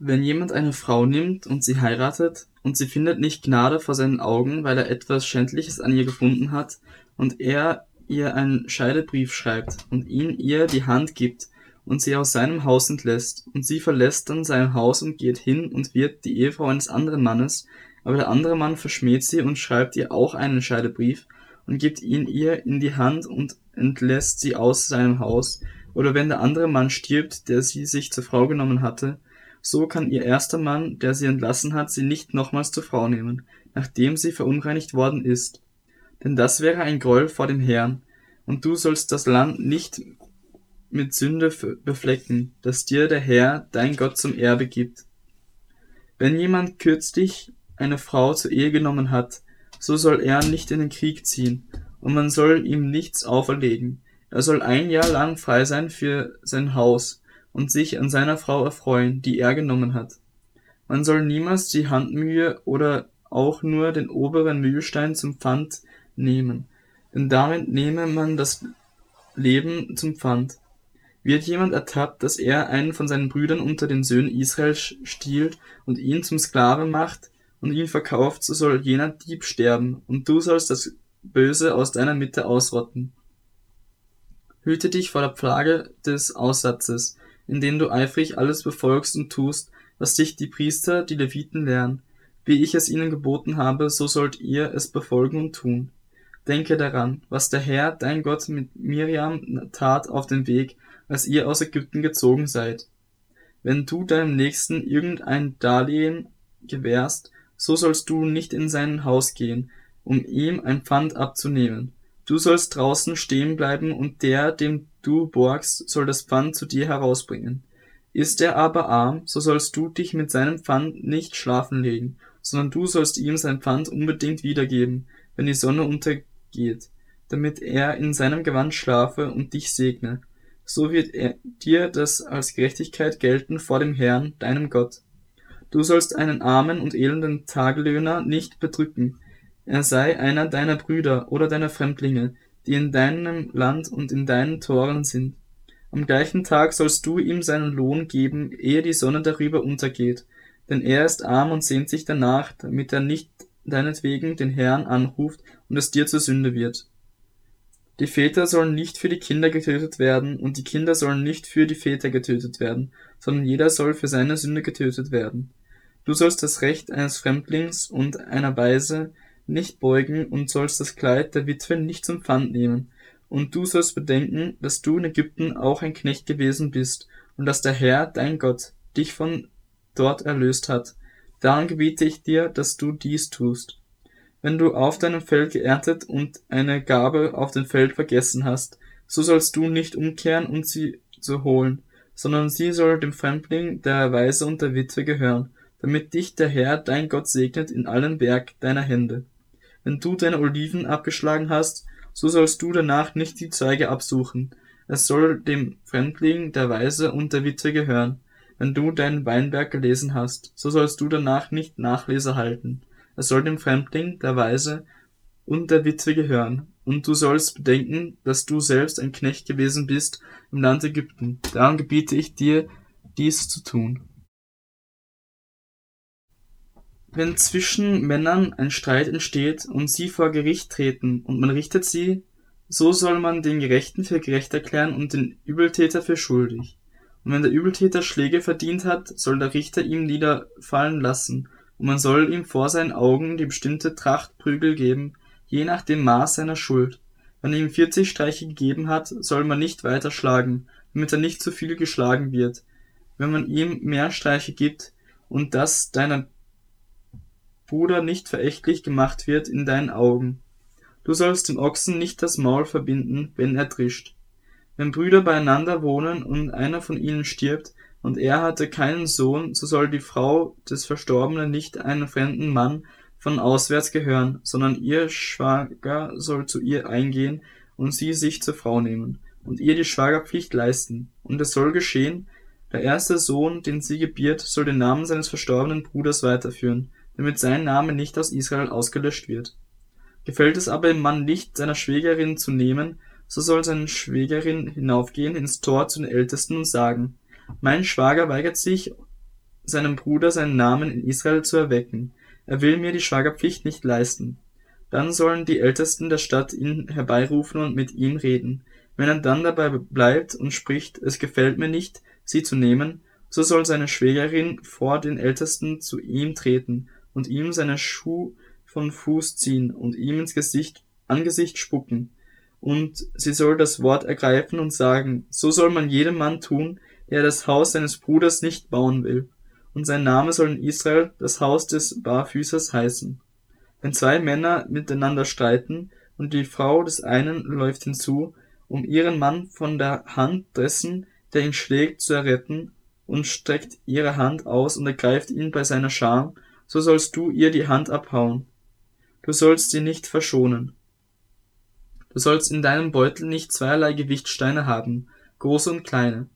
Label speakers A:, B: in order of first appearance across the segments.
A: Wenn jemand eine Frau nimmt und sie heiratet, und sie findet nicht Gnade vor seinen Augen, weil er etwas Schändliches an ihr gefunden hat, und er ihr einen Scheidebrief schreibt und ihn ihr die Hand gibt und sie aus seinem Haus entlässt, und sie verlässt dann sein Haus und geht hin und wird die Ehefrau eines anderen Mannes, aber der andere Mann verschmäht sie und schreibt ihr auch einen Scheidebrief und gibt ihn ihr in die Hand und entlässt sie aus seinem Haus, oder wenn der andere Mann stirbt, der sie sich zur Frau genommen hatte, so kann ihr erster Mann, der sie entlassen hat, sie nicht nochmals zur Frau nehmen, nachdem sie verunreinigt worden ist. Denn das wäre ein Groll vor dem Herrn, und du sollst das Land nicht mit Sünde beflecken, das dir der Herr, dein Gott, zum Erbe gibt. Wenn jemand kürzlich eine Frau zur Ehe genommen hat, so soll er nicht in den Krieg ziehen, und man soll ihm nichts auferlegen. Er soll ein Jahr lang frei sein für sein Haus und sich an seiner Frau erfreuen, die er genommen hat. Man soll niemals die Handmühe oder auch nur den oberen Mühlstein zum Pfand nehmen, denn damit nehme man das Leben zum Pfand. Wird jemand ertappt, dass er einen von seinen Brüdern unter den Söhnen Israels stiehlt und ihn zum Sklaven macht und ihn verkauft, so soll jener Dieb sterben, und du sollst das Böse aus deiner Mitte ausrotten. Hüte dich vor der Plage des Aussatzes, indem du eifrig alles befolgst und tust, was dich die Priester, die Leviten lehren. Wie ich es ihnen geboten habe, so sollt ihr es befolgen und tun. Denke daran, was der Herr, dein Gott, mit Miriam tat auf dem Weg, als ihr aus Ägypten gezogen seid. Wenn du deinem Nächsten irgendein Darlehen gewährst, so sollst du nicht in sein Haus gehen, um ihm ein Pfand abzunehmen. Du sollst draußen stehen bleiben und der, dem du borgst, soll das Pfand zu dir herausbringen. Ist er aber arm, so sollst du dich mit seinem Pfand nicht schlafen legen, sondern du sollst ihm sein Pfand unbedingt wiedergeben, wenn die Sonne untergeht, damit er in seinem Gewand schlafe und dich segne so wird er dir das als Gerechtigkeit gelten vor dem Herrn, deinem Gott. Du sollst einen armen und elenden Tagelöhner nicht bedrücken, er sei einer deiner Brüder oder deiner Fremdlinge, die in deinem Land und in deinen Toren sind. Am gleichen Tag sollst du ihm seinen Lohn geben, ehe die Sonne darüber untergeht, denn er ist arm und sehnt sich danach, damit er nicht deinetwegen den Herrn anruft und es dir zur Sünde wird. Die Väter sollen nicht für die Kinder getötet werden, und die Kinder sollen nicht für die Väter getötet werden, sondern jeder soll für seine Sünde getötet werden. Du sollst das Recht eines Fremdlings und einer Weise nicht beugen und sollst das Kleid der Witwe nicht zum Pfand nehmen. Und du sollst bedenken, dass du in Ägypten auch ein Knecht gewesen bist und dass der Herr, dein Gott, dich von dort erlöst hat. Darum gebiete ich dir, dass du dies tust. Wenn du auf deinem Feld geerntet und eine Gabe auf dem Feld vergessen hast, so sollst du nicht umkehren und sie zu holen, sondern sie soll dem Fremdling, der Weise und der Witwe gehören, damit dich der Herr, dein Gott, segnet in allen Werk deiner Hände. Wenn du deine Oliven abgeschlagen hast, so sollst du danach nicht die Zweige absuchen. Es soll dem Fremdling, der Weise und der Witwe gehören. Wenn du deinen Weinberg gelesen hast, so sollst du danach nicht Nachlese halten es soll dem Fremdling, der Weise und der Witwe gehören. Und du sollst bedenken, dass du selbst ein Knecht gewesen bist im Land Ägypten. Darum gebiete ich dir, dies zu tun. Wenn zwischen Männern ein Streit entsteht und sie vor Gericht treten und man richtet sie, so soll man den Gerechten für gerecht erklären und den Übeltäter für schuldig. Und wenn der Übeltäter Schläge verdient hat, soll der Richter ihm Lieder fallen lassen und man soll ihm vor seinen Augen die bestimmte Tracht Prügel geben, je nach dem Maß seiner Schuld. Wenn er ihm vierzig Streiche gegeben hat, soll man nicht weiter schlagen, damit er nicht zu viel geschlagen wird. Wenn man ihm mehr Streiche gibt und dass deiner Bruder nicht verächtlich gemacht wird in deinen Augen. Du sollst dem Ochsen nicht das Maul verbinden, wenn er trischt. Wenn Brüder beieinander wohnen und einer von ihnen stirbt, und er hatte keinen Sohn, so soll die Frau des Verstorbenen nicht einem fremden Mann von auswärts gehören, sondern ihr Schwager soll zu ihr eingehen und sie sich zur Frau nehmen und ihr die Schwagerpflicht leisten. Und es soll geschehen, der erste Sohn, den sie gebiert, soll den Namen seines verstorbenen Bruders weiterführen, damit sein Name nicht aus Israel ausgelöscht wird. Gefällt es aber dem Mann nicht, seiner Schwägerin zu nehmen, so soll seine Schwägerin hinaufgehen ins Tor zu den Ältesten und sagen, mein Schwager weigert sich, seinem Bruder seinen Namen in Israel zu erwecken. Er will mir die Schwagerpflicht nicht leisten. Dann sollen die Ältesten der Stadt ihn herbeirufen und mit ihm reden. Wenn er dann dabei bleibt und spricht, es gefällt mir nicht, sie zu nehmen, so soll seine Schwägerin vor den Ältesten zu ihm treten und ihm seine Schuh von Fuß ziehen und ihm ins Gesicht, Angesicht spucken. Und sie soll das Wort ergreifen und sagen, so soll man jedem Mann tun, der das Haus seines Bruders nicht bauen will. Und sein Name soll in Israel das Haus des Barfüßers heißen. Wenn zwei Männer miteinander streiten und die Frau des einen läuft hinzu, um ihren Mann von der Hand dessen, der ihn schlägt, zu erretten, und streckt ihre Hand aus und ergreift ihn bei seiner Scham, so sollst du ihr die Hand abhauen. Du sollst sie nicht verschonen. Du sollst in deinem Beutel nicht zweierlei Gewichtsteine haben, große und kleine.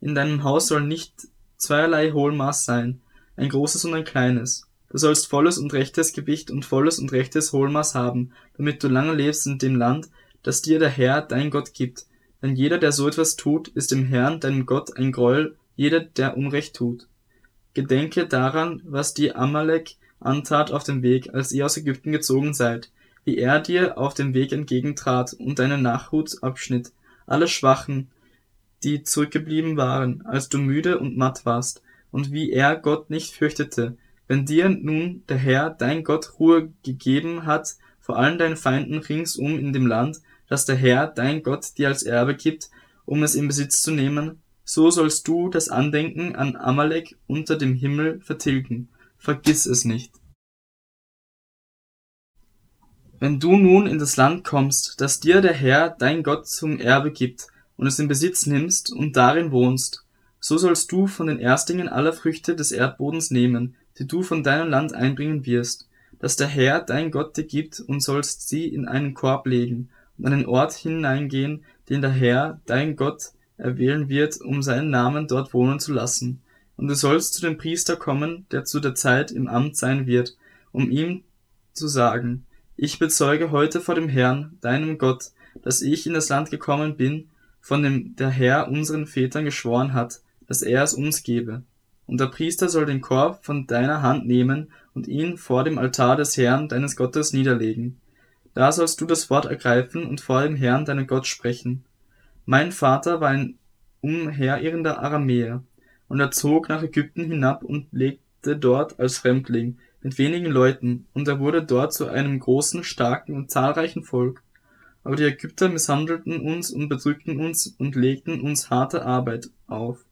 A: In deinem Haus soll nicht zweierlei Hohlmaß sein, ein großes und ein kleines. Du sollst volles und rechtes Gewicht und volles und rechtes Hohlmaß haben, damit du lange lebst in dem Land, das dir der Herr, dein Gott gibt. Denn jeder, der so etwas tut, ist dem Herrn, deinem Gott, ein Gräuel, jeder, der Unrecht tut. Gedenke daran, was die Amalek antat auf dem Weg, als ihr aus Ägypten gezogen seid, wie er dir auf dem Weg entgegentrat und deine Nachhut abschnitt, alle Schwachen, die zurückgeblieben waren, als du müde und matt warst, und wie er Gott nicht fürchtete, wenn dir nun der Herr, dein Gott, Ruhe gegeben hat vor allen deinen Feinden ringsum in dem Land, das der Herr, dein Gott, dir als Erbe gibt, um es in Besitz zu nehmen, so sollst du das Andenken an Amalek unter dem Himmel vertilgen. Vergiss es nicht. Wenn du nun in das Land kommst, das dir der Herr, dein Gott, zum Erbe gibt, und es in Besitz nimmst und darin wohnst, so sollst du von den Erstlingen aller Früchte des Erdbodens nehmen, die du von deinem Land einbringen wirst, das der Herr, dein Gott, dir gibt, und sollst sie in einen Korb legen und an den Ort hineingehen, den der Herr, dein Gott, erwählen wird, um seinen Namen dort wohnen zu lassen. Und du sollst zu dem Priester kommen, der zu der Zeit im Amt sein wird, um ihm zu sagen, ich bezeuge heute vor dem Herrn, deinem Gott, dass ich in das Land gekommen bin, von dem der Herr unseren Vätern geschworen hat, dass er es uns gebe. Und der Priester soll den Korb von deiner Hand nehmen und ihn vor dem Altar des Herrn deines Gottes niederlegen. Da sollst du das Wort ergreifen und vor dem Herrn deinen Gott sprechen. Mein Vater war ein umherirrender Aramäer, und er zog nach Ägypten hinab und lebte dort als Fremdling, mit wenigen Leuten, und er wurde dort zu einem großen, starken und zahlreichen Volk. Aber die Ägypter misshandelten uns und bedrückten uns und legten uns harte Arbeit auf.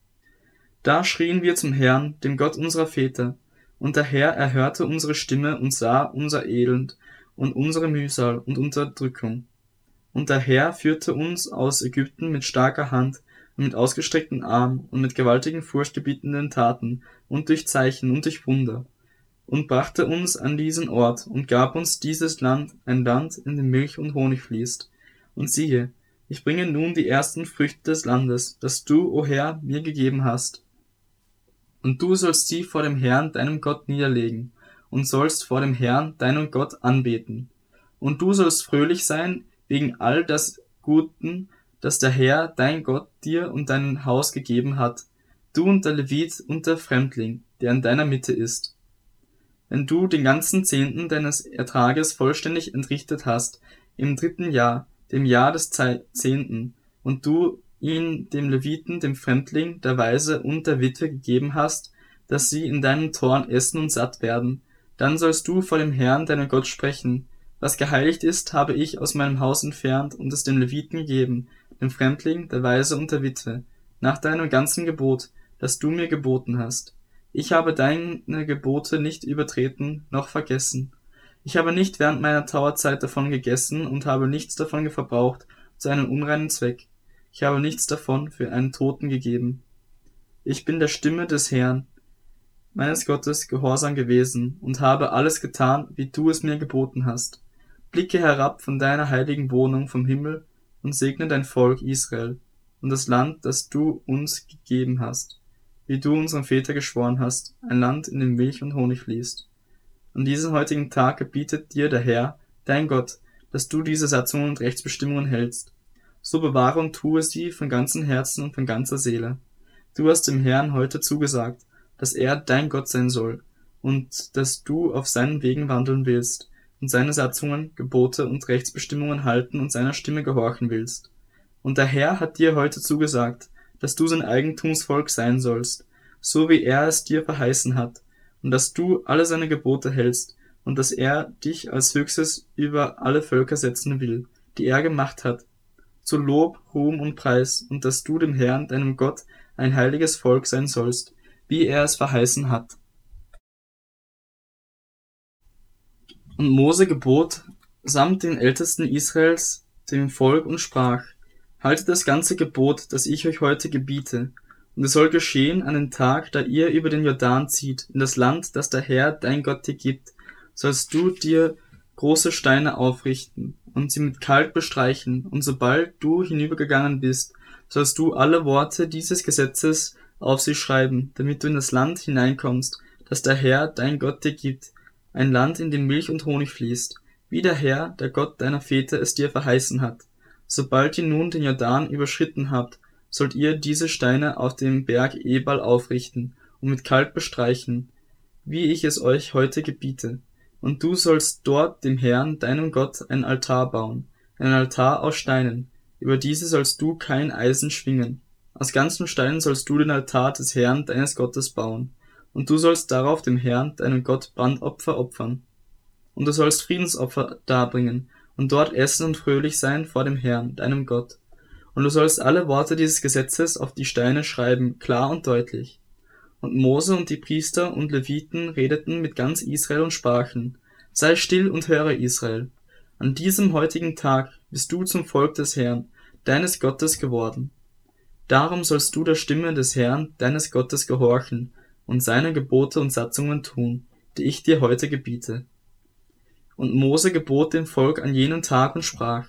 A: Da schrien wir zum Herrn, dem Gott unserer Väter, und der Herr erhörte unsere Stimme und sah unser Elend und unsere Mühsal und Unterdrückung. Und der Herr führte uns aus Ägypten mit starker Hand und mit ausgestreckten Arm und mit gewaltigen furchtgebietenden Taten und durch Zeichen und durch Wunder und brachte uns an diesen Ort und gab uns dieses Land, ein Land, in dem Milch und Honig fließt. Und siehe, ich bringe nun die ersten Früchte des Landes, das du, o Herr, mir gegeben hast. Und du sollst sie vor dem Herrn, deinem Gott, niederlegen, und sollst vor dem Herrn, deinem Gott, anbeten. Und du sollst fröhlich sein wegen all das Guten, das der Herr, dein Gott, dir und deinem Haus gegeben hat, du und der Levit und der Fremdling, der in deiner Mitte ist wenn du den ganzen Zehnten deines Ertrages vollständig entrichtet hast, im dritten Jahr, dem Jahr des Zehnten, und du ihn dem Leviten, dem Fremdling, der Weise und der Witwe gegeben hast, dass sie in deinen Toren essen und satt werden, dann sollst du vor dem Herrn, deinem Gott, sprechen. Was geheiligt ist, habe ich aus meinem Haus entfernt und es dem Leviten gegeben, dem Fremdling, der Weise und der Witwe, nach deinem ganzen Gebot, das du mir geboten hast. Ich habe deine Gebote nicht übertreten noch vergessen. Ich habe nicht während meiner Trauerzeit davon gegessen und habe nichts davon verbraucht zu einem unreinen Zweck. Ich habe nichts davon für einen Toten gegeben. Ich bin der Stimme des Herrn, meines Gottes, gehorsam gewesen und habe alles getan, wie du es mir geboten hast. Blicke herab von deiner heiligen Wohnung vom Himmel und segne dein Volk Israel und das Land, das du uns gegeben hast wie du unseren Väter geschworen hast, ein Land, in dem Milch und Honig fließt. An diesem heutigen Tag gebietet dir der Herr, dein Gott, dass du diese Satzungen und Rechtsbestimmungen hältst. So bewahre und tue sie von ganzem Herzen und von ganzer Seele. Du hast dem Herrn heute zugesagt, dass er dein Gott sein soll und dass du auf seinen Wegen wandeln willst und seine Satzungen, Gebote und Rechtsbestimmungen halten und seiner Stimme gehorchen willst. Und der Herr hat dir heute zugesagt, dass du sein Eigentumsvolk sein sollst, so wie er es dir verheißen hat, und dass du alle seine Gebote hältst, und dass er dich als Höchstes über alle Völker setzen will, die er gemacht hat, zu Lob, Ruhm und Preis, und dass du dem Herrn, deinem Gott, ein heiliges Volk sein sollst, wie er es verheißen hat. Und Mose gebot samt den Ältesten Israels dem Volk und sprach, Haltet das ganze Gebot, das ich euch heute gebiete, und es soll geschehen an den Tag, da ihr über den Jordan zieht, in das Land, das der Herr, dein Gott, dir gibt, sollst du dir große Steine aufrichten und sie mit Kalk bestreichen, und sobald du hinübergegangen bist, sollst du alle Worte dieses Gesetzes auf sie schreiben, damit du in das Land hineinkommst, das der Herr, dein Gott, dir gibt, ein Land, in dem Milch und Honig fließt, wie der Herr, der Gott deiner Väter es dir verheißen hat. Sobald ihr nun den Jordan überschritten habt, sollt ihr diese Steine auf dem Berg Ebal aufrichten und mit Kalk bestreichen, wie ich es euch heute gebiete. Und du sollst dort dem Herrn, deinem Gott, ein Altar bauen, ein Altar aus Steinen. Über diese sollst du kein Eisen schwingen. Aus ganzen Steinen sollst du den Altar des Herrn, deines Gottes, bauen. Und du sollst darauf dem Herrn, deinem Gott, Brandopfer opfern. Und du sollst Friedensopfer darbringen und dort essen und fröhlich sein vor dem Herrn, deinem Gott. Und du sollst alle Worte dieses Gesetzes auf die Steine schreiben, klar und deutlich. Und Mose und die Priester und Leviten redeten mit ganz Israel und sprachen, Sei still und höre Israel. An diesem heutigen Tag bist du zum Volk des Herrn, deines Gottes geworden. Darum sollst du der Stimme des Herrn, deines Gottes gehorchen und seine Gebote und Satzungen tun, die ich dir heute gebiete. Und Mose gebot dem Volk an jenem Tag und sprach,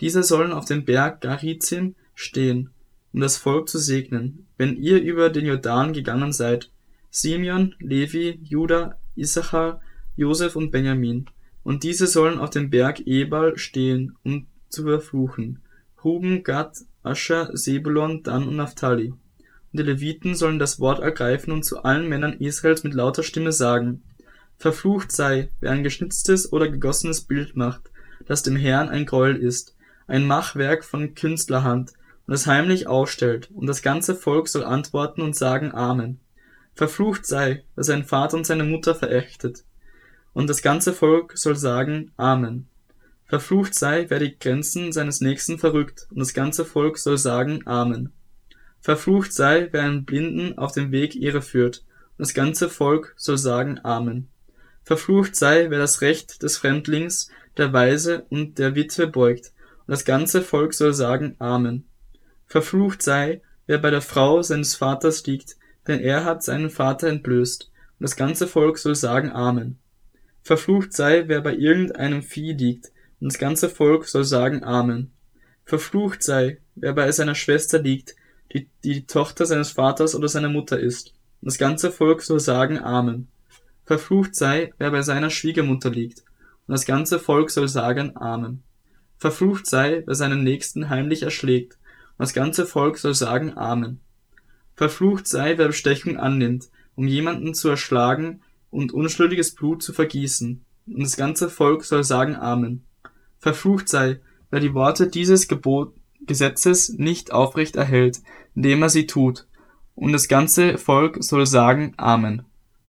A: diese sollen auf dem Berg Garizim stehen, um das Volk zu segnen, wenn ihr über den Jordan gegangen seid, Simeon, Levi, Juda, Issachar, Josef und Benjamin, und diese sollen auf dem Berg Ebal stehen, um zu verfluchen, Ruben, Gad, Ascher, Sebulon, Dan und Naphtali. Die Leviten sollen das Wort ergreifen und zu allen Männern Israels mit lauter Stimme sagen, Verflucht sei, wer ein geschnitztes oder gegossenes Bild macht, das dem Herrn ein Gräuel ist, ein Machwerk von Künstlerhand, und es heimlich aufstellt, und das ganze Volk soll antworten und sagen Amen. Verflucht sei, wer seinen Vater und seine Mutter verächtet, und das ganze Volk soll sagen Amen. Verflucht sei, wer die Grenzen seines Nächsten verrückt, und das ganze Volk soll sagen Amen. Verflucht sei, wer einen Blinden auf dem Weg irre führt, und das ganze Volk soll sagen Amen. Verflucht sei, wer das Recht des Fremdlings, der Weise und der Witwe beugt, und das ganze Volk soll sagen Amen. Verflucht sei, wer bei der Frau seines Vaters liegt, denn er hat seinen Vater entblößt, und das ganze Volk soll sagen Amen. Verflucht sei, wer bei irgendeinem Vieh liegt, und das ganze Volk soll sagen Amen. Verflucht sei, wer bei seiner Schwester liegt, die die Tochter seines Vaters oder seiner Mutter ist, das ganze Volk soll sagen Amen. Verflucht sei, wer bei seiner Schwiegermutter liegt, und das ganze Volk soll sagen Amen. Verflucht sei, wer seinen Nächsten heimlich erschlägt, und das ganze Volk soll sagen Amen. Verflucht sei, wer Bestechung annimmt, um jemanden zu erschlagen und unschuldiges Blut zu vergießen, und das ganze Volk soll sagen Amen. Verflucht sei, wer die Worte dieses Gebot Gesetzes nicht aufrecht erhält, indem er sie tut, und das ganze Volk soll sagen Amen.